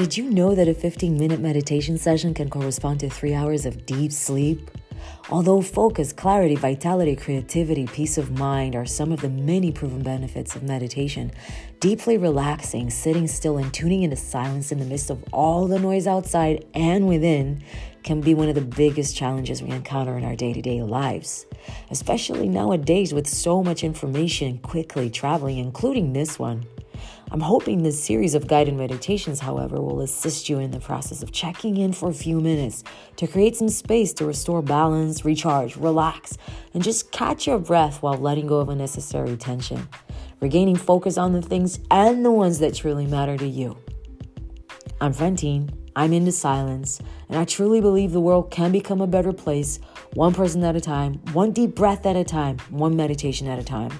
Did you know that a 15 minute meditation session can correspond to three hours of deep sleep? Although focus, clarity, vitality, creativity, peace of mind are some of the many proven benefits of meditation, deeply relaxing, sitting still, and tuning into silence in the midst of all the noise outside and within can be one of the biggest challenges we encounter in our day to day lives, especially nowadays with so much information quickly traveling, including this one. I'm hoping this series of guided meditations, however, will assist you in the process of checking in for a few minutes to create some space to restore balance, recharge, relax, and just catch your breath while letting go of unnecessary tension, regaining focus on the things and the ones that truly matter to you. I'm Frantine. I'm into silence, and I truly believe the world can become a better place, one person at a time, one deep breath at a time, one meditation at a time.